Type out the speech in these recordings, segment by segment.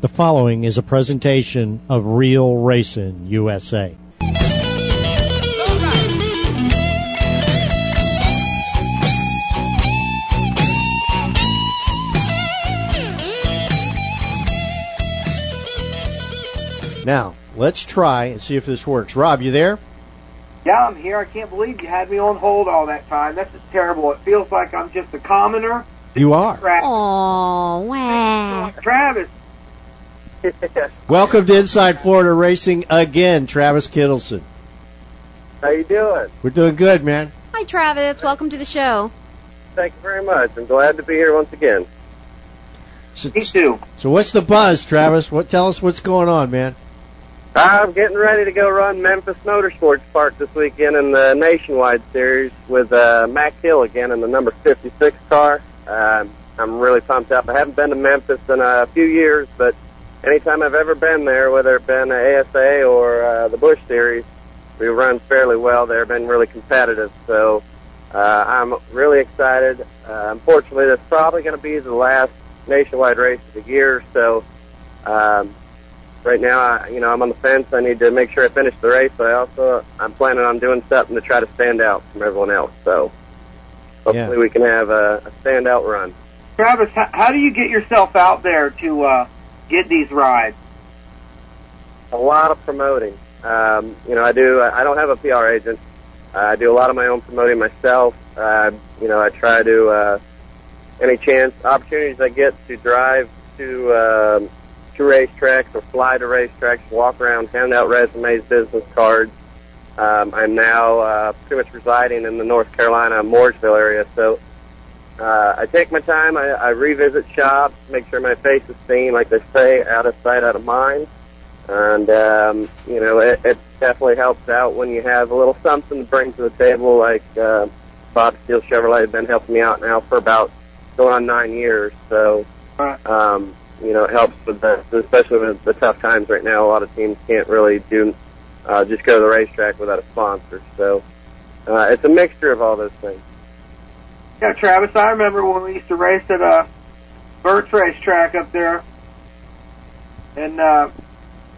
The following is a presentation of Real Racing USA. Now, let's try and see if this works. Rob, you there? Yeah, I'm here. I can't believe you had me on hold all that time. That's just terrible. It feels like I'm just a commoner. You are. Tra- Oh, wow. Travis, Welcome to Inside Florida Racing again, Travis Kittleson. How you doing? We're doing good, man. Hi, Travis. Welcome to the show. Thank you very much. I'm glad to be here once again. So, me too. so what's the buzz, Travis? What tell us what's going on, man? I'm getting ready to go run Memphis Motorsports Park this weekend in the Nationwide Series with uh, Mac Hill again in the number 56 car. Um, I'm really pumped up. I haven't been to Memphis in a few years, but anytime I've ever been there, whether it's been ASA or uh, the Busch Series, we run fairly well there. Been really competitive, so uh, I'm really excited. Uh, unfortunately, that's probably going to be the last nationwide race of the year. So um, right now, I, you know, I'm on the fence. I need to make sure I finish the race, but I also I'm planning on doing something to try to stand out from everyone else. So hopefully, Yeah. we can have a, a standout run. Travis, how, how do you get yourself out there to uh, get these rides? a lot of promoting. Um, you know, I do. I don't have a PR agent. Uh, I do a lot of my own promoting myself. Uh, you know, I try to uh, any chance opportunities I get to drive to um, to racetracks or fly to racetracks, walk around, hand out resumes, business cards. Um, I'm now uh, pretty much residing in the North Carolina Mooresville area, so uh, I take my time. I, I revisit shops, make sure my face is seen, like they say, out of sight, out of mind and um, you know it, it definitely helps out when you have a little something to bring to the table. Like uh, Bob Steele Chevrolet has been helping me out now for about going on nine years, so um, you know it helps with the especially with the tough times right now. A lot of teams can't really do uh, just go to the racetrack without a sponsor, so uh, it's a mixture of all those things. Yeah, Travis, I remember when we used to race at uh, Burt's racetrack up there, and uh,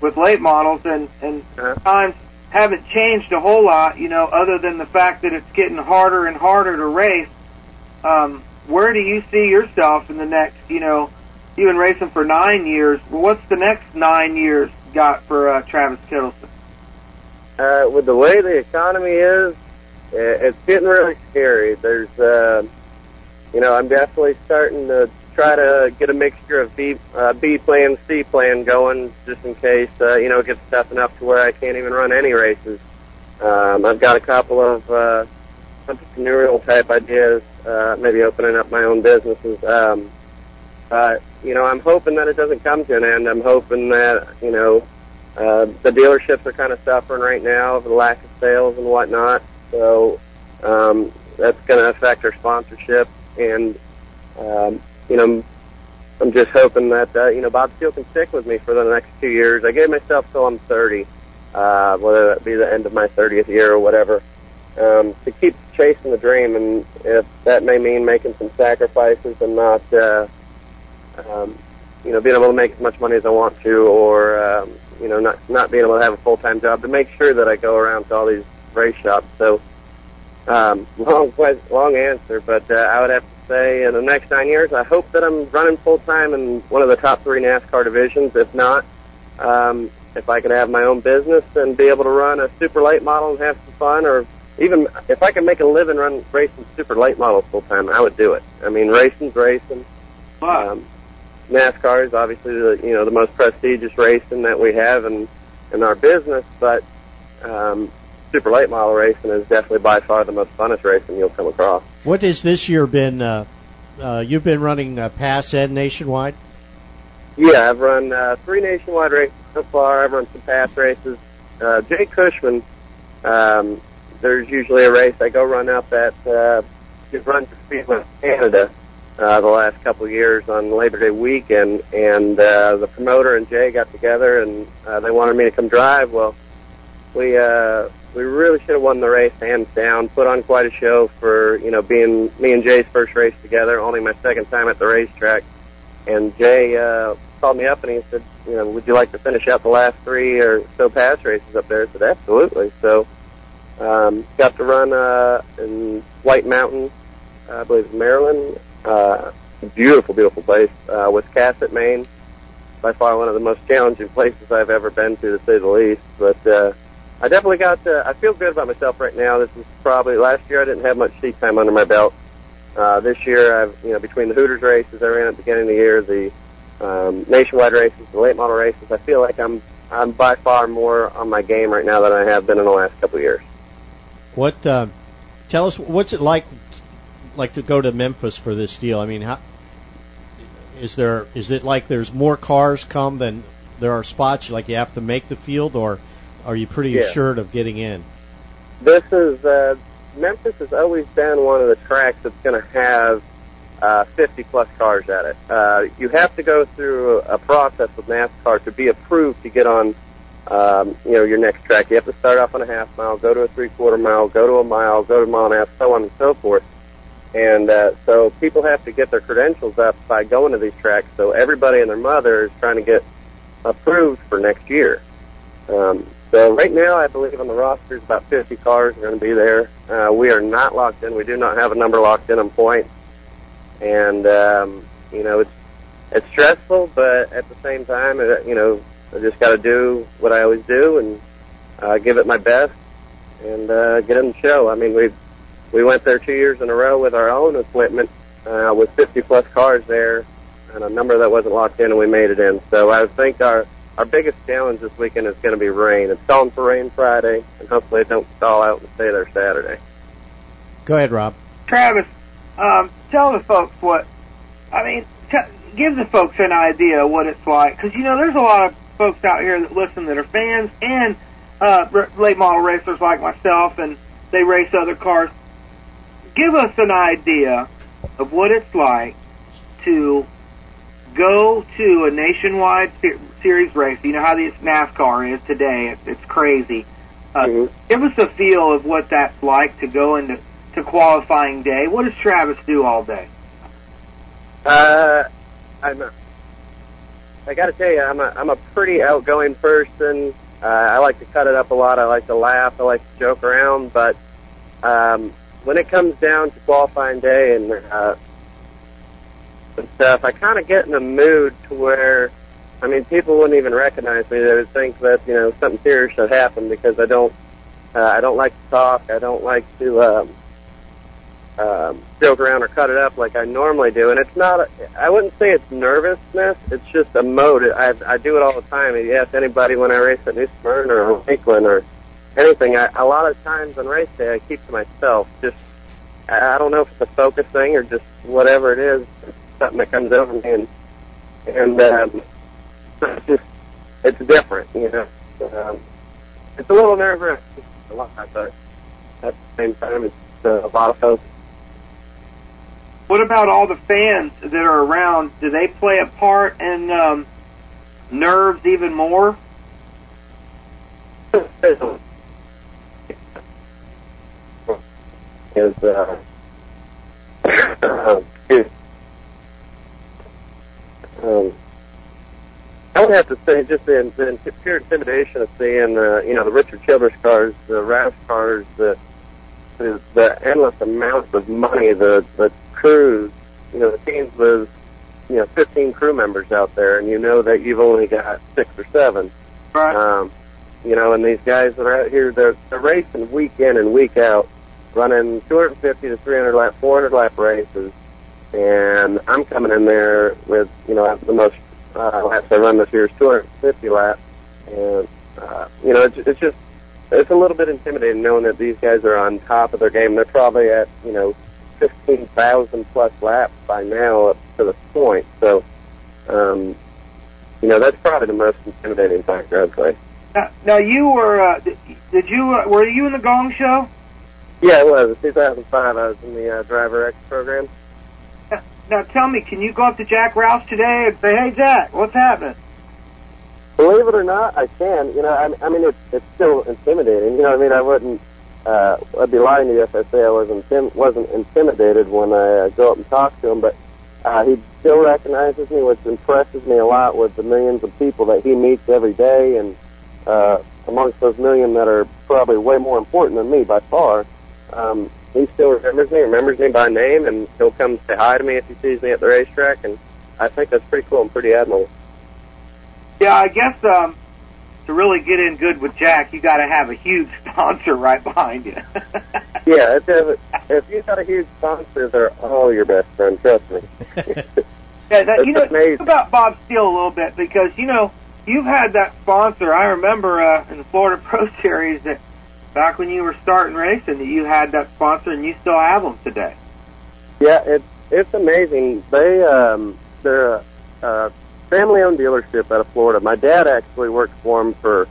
with late models, and and Uh-huh. times haven't changed a whole lot, you know, other than the fact that it's getting harder and harder to race. Um, where do you see yourself in the next, you know, you've been racing for nine years. What's the next nine years got for uh, Travis Kittleson? uh, with the way the economy is, it's getting really scary. There's, uh, you know, I'm definitely starting to try to get a mixture of B, uh, B plan, C plan going, just in case, uh, you know, it gets tough enough to where I can't even run any races. Um, I've got a couple of uh, entrepreneurial type ideas, uh, maybe opening up my own businesses. Um, uh, you know, I'm hoping that it doesn't come to an end. I'm hoping that, you know, uh, the dealerships are kind of suffering right now for the lack of sales and whatnot. So um, that's going to affect our sponsorship. And um, you know, I'm just hoping that uh, you know Bob Steele can stick with me for the next two years. I gave myself till I'm 30, uh, whether that be the end of my 30th year or whatever, um, to keep chasing the dream. And if that may mean making some sacrifices and not. Uh, um, you know, being able to make as much money as I want to, or um, you know, not not being able to have a full time job to make sure that I go around to all these race shops. So, um, long long answer, but uh, I would have to say in the next nine years, I hope that I'm running full time in one of the top three NASCAR divisions. If not, um, if I could have my own business and be able to run a super late model and have some fun, or even if I could make a living run racing super late models full time, I would do it. I mean, racing's racing. Um, NASCAR is obviously the you know the most prestigious racing that we have in in our business, but um, super late model racing is definitely by far the most funnest racing you'll come across. What has this year been? Uh, uh, you've been running uh, Pass Ed nationwide. Yeah, I've run uh, three nationwide races so far. I've run some pass races. Uh, Jay Cushman, um, there's usually a race I go run up at uh, just run for Speedway Canada uh, the last couple of years on Labor Day weekend, and uh, the promoter and Jay got together and uh, they wanted me to come drive. Well, we uh, we really should have won the race hands down. Put on quite a show for you know being me and Jay's first race together. Only my second time at the racetrack, and Jay uh, called me up and he said, you know, would you like to finish out the last three or so pass races up there? I said, absolutely. So, um, got to run uh, in White Mountain, I believe Maryland. Uh, beautiful, beautiful place. Uh, Wiscasset, Maine. By far one of the most challenging places I've ever been to, to say the least. But uh, I definitely got. To, I feel good about myself right now. This is probably last year. I didn't have much seat time under my belt. Uh, this year, I've you know between the Hooters races I ran at the beginning of the year, the um, nationwide races, the late model races, I feel like I'm I'm by far more on my game right now than I have been in the last couple of years. What? Uh, tell us what's it like, like to go to Memphis for this deal? I mean, how is there? Is it like there's more cars come than there are spots? Like you have to make the field, or are you pretty Yeah. assured of getting in? This is uh, Memphis has always been one of the tracks that's going to have uh, 50 plus cars at it. Uh, you have to go through a process with NASCAR to be approved to get on, um, you know, your next track. You have to start off on a half mile, go to a three quarter mile, go to a mile, go to a mile and a half, so on and so forth. And uh, so people have to get their credentials up by going to these tracks. So everybody and their mother is trying to get approved for next year. Um, so right now, I believe on the roster is about 50 cars are going to be there. Uh, we are not locked in. We do not have a number locked in on point. And, um, you know, it's, it's stressful, but at the same time, uh, you know, I just got to do what I always do and, uh, give it my best and, uh, get in the show. I mean, we, we went there two years in a row with our own equipment, uh, with 50 plus cars there and a number that wasn't locked in and we made it in. So I think our, our biggest challenge this weekend is going to be rain. It's calling for rain Friday, and hopefully it don't stall out and stay there Saturday. Go ahead, Rob. Travis, um, tell the folks what. I mean, t- give the folks an idea of what it's like, because you know there's a lot of folks out here that listen that are fans and uh, r- late model racers like myself, and they race other cars. Give us an idea of what it's like to go to a nationwide series race. You know how this NASCAR is today; it's, it's crazy. Uh, Mhm. Give us a feel of what that's like to go into to qualifying day. What does Travis do all day? Uh, I'm. A, I got to tell you, I'm a I'm a pretty outgoing person. Uh, I like to cut it up a lot. I like to laugh. I like to joke around. But um, when it comes down to qualifying day and uh, and stuff, I kind of get in a mood to where, I mean, people wouldn't even recognize me. They would think that you know something serious had happened because I don't. Uh, I don't like to talk. I don't like to. Um, um, joke around or cut it up like I normally do. And it's not, a, I wouldn't say it's nervousness. It's just a mode. I, I do it all the time. If you ask anybody when I race at New Smyrna or Lakeland or anything, I, a lot of times on race day I keep to myself. Just, I, I don't know if it's a focus thing or just whatever it is, something that comes over me and, and, um, it's just, it's different, you know. Um, it's a little nerve wracking, a lot, but at the same time, it's uh, a lot of focus. What about all the fans that are around? Do they play a part in um, nerves even more? is uh, um, I would have to say just the, the pure intimidation of seeing uh, you know the Richard Childress cars, the Roush cars, the the, the endless amounts of money, the the crews, you know the teams with you know 15 crew members out there, and you know that you've only got six or seven. Right. Um, you know, and these guys that are out here, they're, they're racing week in and week out, running 250 to 300 lap, 400 lap races, and I'm coming in there with, you know, the most uh, laps I run this year is 250 laps, and uh, you know, it's, it's just it's a little bit intimidating knowing that these guys are on top of their game. They're probably at, you know, 15,000 plus laps by now up to the point. So, um, you know, that's probably the most intimidating factor, I'd say. Now, now you were. Uh, did, did you? Uh, were you in the Gong Show? Yeah, it was. In 2005, I was in the uh, Driver X program. Now, tell me, can you go up to Jack Roush today and say, "Hey, Jack, what's happening?" Believe it or not, I can. You know, I, I mean, it's, it's still intimidating. You know, I mean, I wouldn't. Uh, I'd be lying to you if I say I wasn't wasn't intimidated when I uh, go up and talk to him. But Uh, he still recognizes me, which impresses me a lot with the millions of people that he meets every day, and uh, amongst those million that are probably way more important than me by far. Um, he still remembers me, remembers me by name, and he'll come say hi to me if he sees me at the racetrack, and I think that's pretty cool and pretty admirable. Yeah, I guess um, to really get in good with Jack, you got to have a huge sponsor right behind you. yeah, if, if, if you've got a huge sponsor, they're all your best friend. Trust me. yeah, that, you know, amazing. about Bob Steele a little bit because you know you've had that sponsor. I remember uh, in the Florida Pro Series that back when you were starting racing, that you had that sponsor, and you still have them today. Yeah, it's it's amazing. They um, they're a, a family-owned dealership out of Florida. My dad actually worked for them for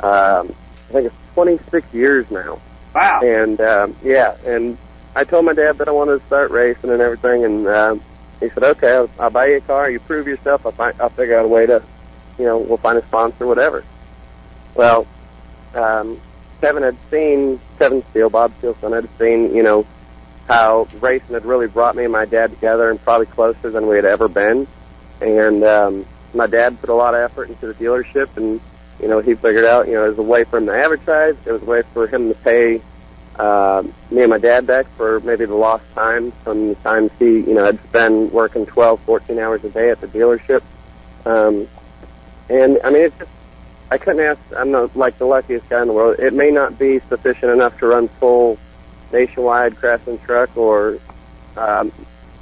um, I think it's 26 years now. Wow. And um, yeah, and I told my dad that I wanted to start racing and everything, and um, he said, "Okay, I'll, I'll buy you a car. You prove yourself. I'll, find, I'll figure out a way to, you know, we'll find a sponsor, or whatever." Well, um, Kevin had seen Kevin Steele, Bob Steele's son, had seen, you know, how racing had really brought me and my dad together, and probably closer than we had ever been. And um, my dad put a lot of effort into the dealership, and you know, he figured out, you know, it was a way for him to advertise. It was a way for him to pay uh, me and my dad back for maybe the lost time from the times he, you know, had spent working 12, 14 hours a day at the dealership. Um, and I mean, it's just, I couldn't ask, I'm not like the luckiest guy in the world. It may not be sufficient enough to run full nationwide Craftsman truck or um,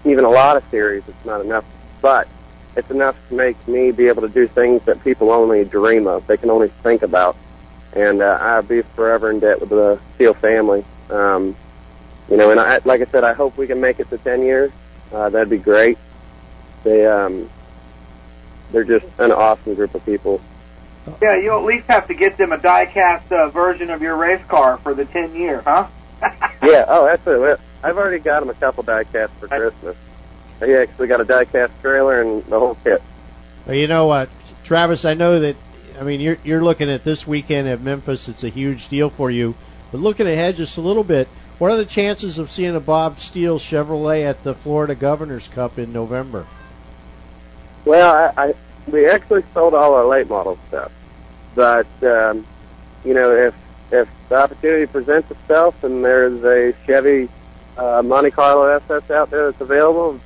even a lot of series. It's not enough, but it's enough to make me be able to do things that people only dream of. They can only think about. And uh, I'll be forever in debt with the Steele family. Um, you know, and I, like I said, I hope we can make it to 10 years. Uh, that'd be great. They, um, they're just an awesome group of people. Yeah, you'll at least have to get them a die-cast uh, version of your race car for the 10 year, huh? yeah. Oh, absolutely. I've already got them a couple die casts for Christmas. He actually got a die-cast trailer and the whole kit. Well, you know what, Travis? I know that. I mean, you're you're looking at this weekend at Memphis. It's a huge deal for you. But looking ahead just a little bit, what are the chances of seeing a Bob Steele Chevrolet at the Florida Governor's Cup in November? Well, I, I we actually sold all our late model stuff, but um, you know, if if the opportunity presents itself and there's a Chevy uh, Monte Carlo SS out there that's available,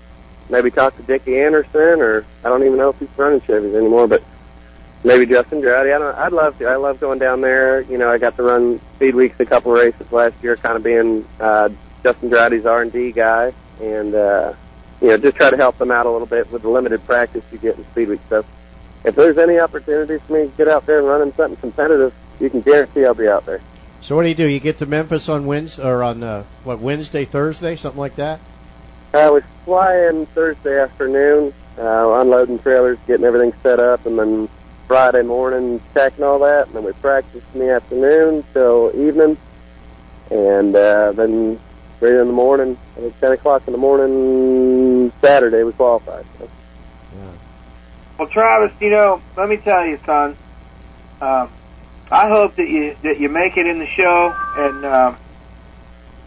maybe talk to Dickie Anderson, or I don't even know if he's running Chevys anymore, but maybe Justin Drawdy. I don't. I'd love to. I love going down there. You know, I got to run Speed Weeks a couple races last year, kind of being uh, Justin Drawdy's R and D guy, and uh, you know, just try to help them out a little bit with the limited practice you get in Speed Week stuff. If there's any opportunity for me to get out there and running something competitive, you can guarantee I'll be out there. So what do you do? You get to Memphis on Wednesday or on uh, what Wednesday, Thursday, something like that? I was flying Thursday afternoon, uh, unloading trailers, getting everything set up, and then Friday morning checking all that, and then we practiced in the afternoon till evening, and uh, then three in the morning, I think ten o'clock in the morning Saturday we qualified. So. Yeah. Well, Travis, you know, let me tell you, son. Um, I hope that you that you make it in the show, and um,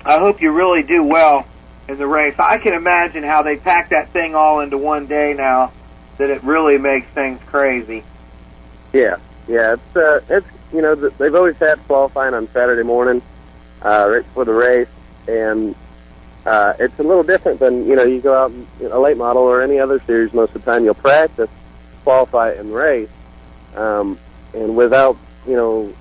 I hope you really do well in the race. I can imagine how they pack that thing all into one day now. That it really makes things crazy. Yeah, yeah, it's uh, it's you know they've always had qualifying on Saturday morning, uh, right before the race, and uh, it's a little different than you know you go out in a late model or any other series. Most of the time, you'll practice, qualify, and race, um, and without you know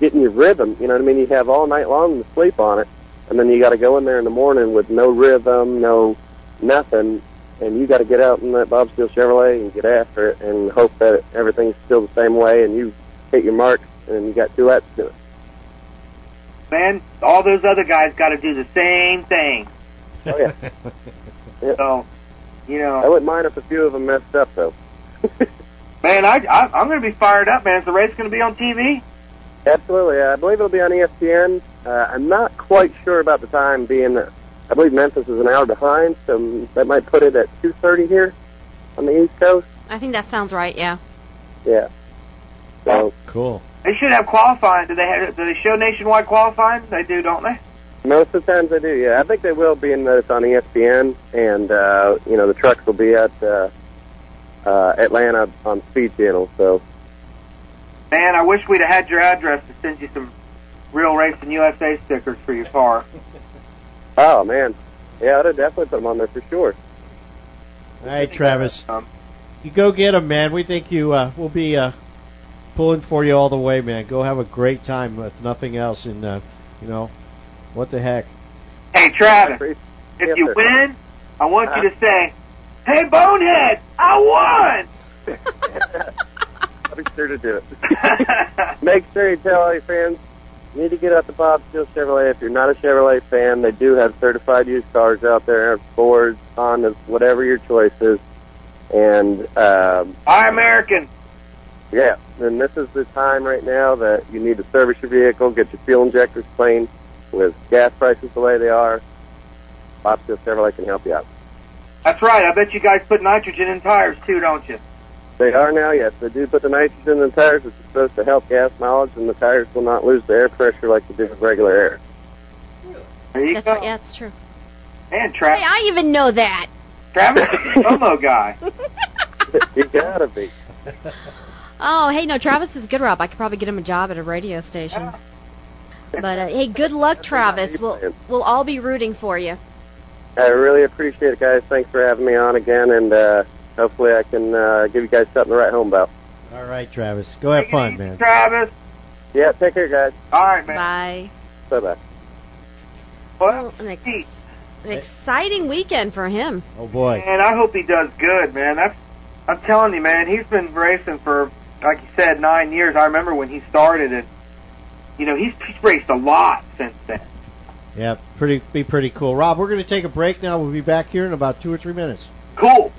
getting your rhythm, you know what I mean. You have all night long to sleep on it, and then you got to go in there in the morning with no rhythm, no nothing, and you got to get out in that Bob Steele Chevrolet and get after it and hope that everything's still the same way and you hit your mark and you got two laps to it. Man, all those other guys got to do the same thing. Oh yeah. yeah. So, you know, I wouldn't mind if a few of them messed up though. man, I, I I'm going to be fired up, man. Is the race going to be on TV? Absolutely. I believe it'll be on ESPN. Uh, I'm not quite sure about the time being that I believe Memphis is an hour behind, so that might put it at 2.30 here on the East Coast. I think that sounds right. Yeah. Yeah. So, Cool. They should have qualifying. Do they have? Do they show nationwide qualifying? They do, don't they? Most of the times they do, yeah. I think they will be in that it's on ESPN, and uh, you know the trucks will be at uh, uh, Atlanta on Speed Channel. So Man, I wish we'd have had your address to send you some real Racing USA stickers for your car. Oh man, yeah, I'd have definitely put them on there for sure. All right, Travis, Um, you go get them, man. We think you uh, will be uh, pulling for you all the way, man. Go have a great time with nothing else, and uh, you know what the heck. hey, Travis, if Yes, you sir. win, I want you to say, "Hey, Bonehead, I won." I'll be sure to do it. Make sure you tell all your fans you need to get out the Bob Steele Chevrolet. If you're not a Chevrolet fan, they do have certified used cars out there, Fords, Hondas, whatever your choice is. And um, Hi, American. Yeah, then this is the time right now that you need to service your vehicle, get your fuel injectors clean. With gas prices the way they are, Bob Steele Chevrolet can help you out. That's right. I bet you guys put nitrogen in tires too, don't you? They are now, yes. They do put the nitrogen in the tires, which is supposed to help gas mileage, and the tires will not lose the air pressure like they do with regular air. There you That's go. right. Yeah, that's true. Man, Hey, I even know that. Travis is a promo guy. you gotta be. oh, hey, no, Travis is good, Rob. I could probably get him a job at a radio station. But uh, hey, good luck, Travis. We'll we'll all be rooting for you. I really appreciate it, guys. Thanks for having me on again, and uh, hopefully I can uh, give you guys something to write home about. All right, Travis, go have Take fun, easy, man. Travis. Yeah, take care, guys. All right, man. Bye. Bye bye. Well, An, ex- an exciting weekend for him. Oh boy, man, I hope he does good, man. That's I'm telling you, man. He's been racing for, like you said, nine years. I remember when he started, and you know he's, he's raced a lot since then. yeah, pretty be pretty cool. Rob, we're going to take a break now. We'll be back here in about two or three minutes. Cool.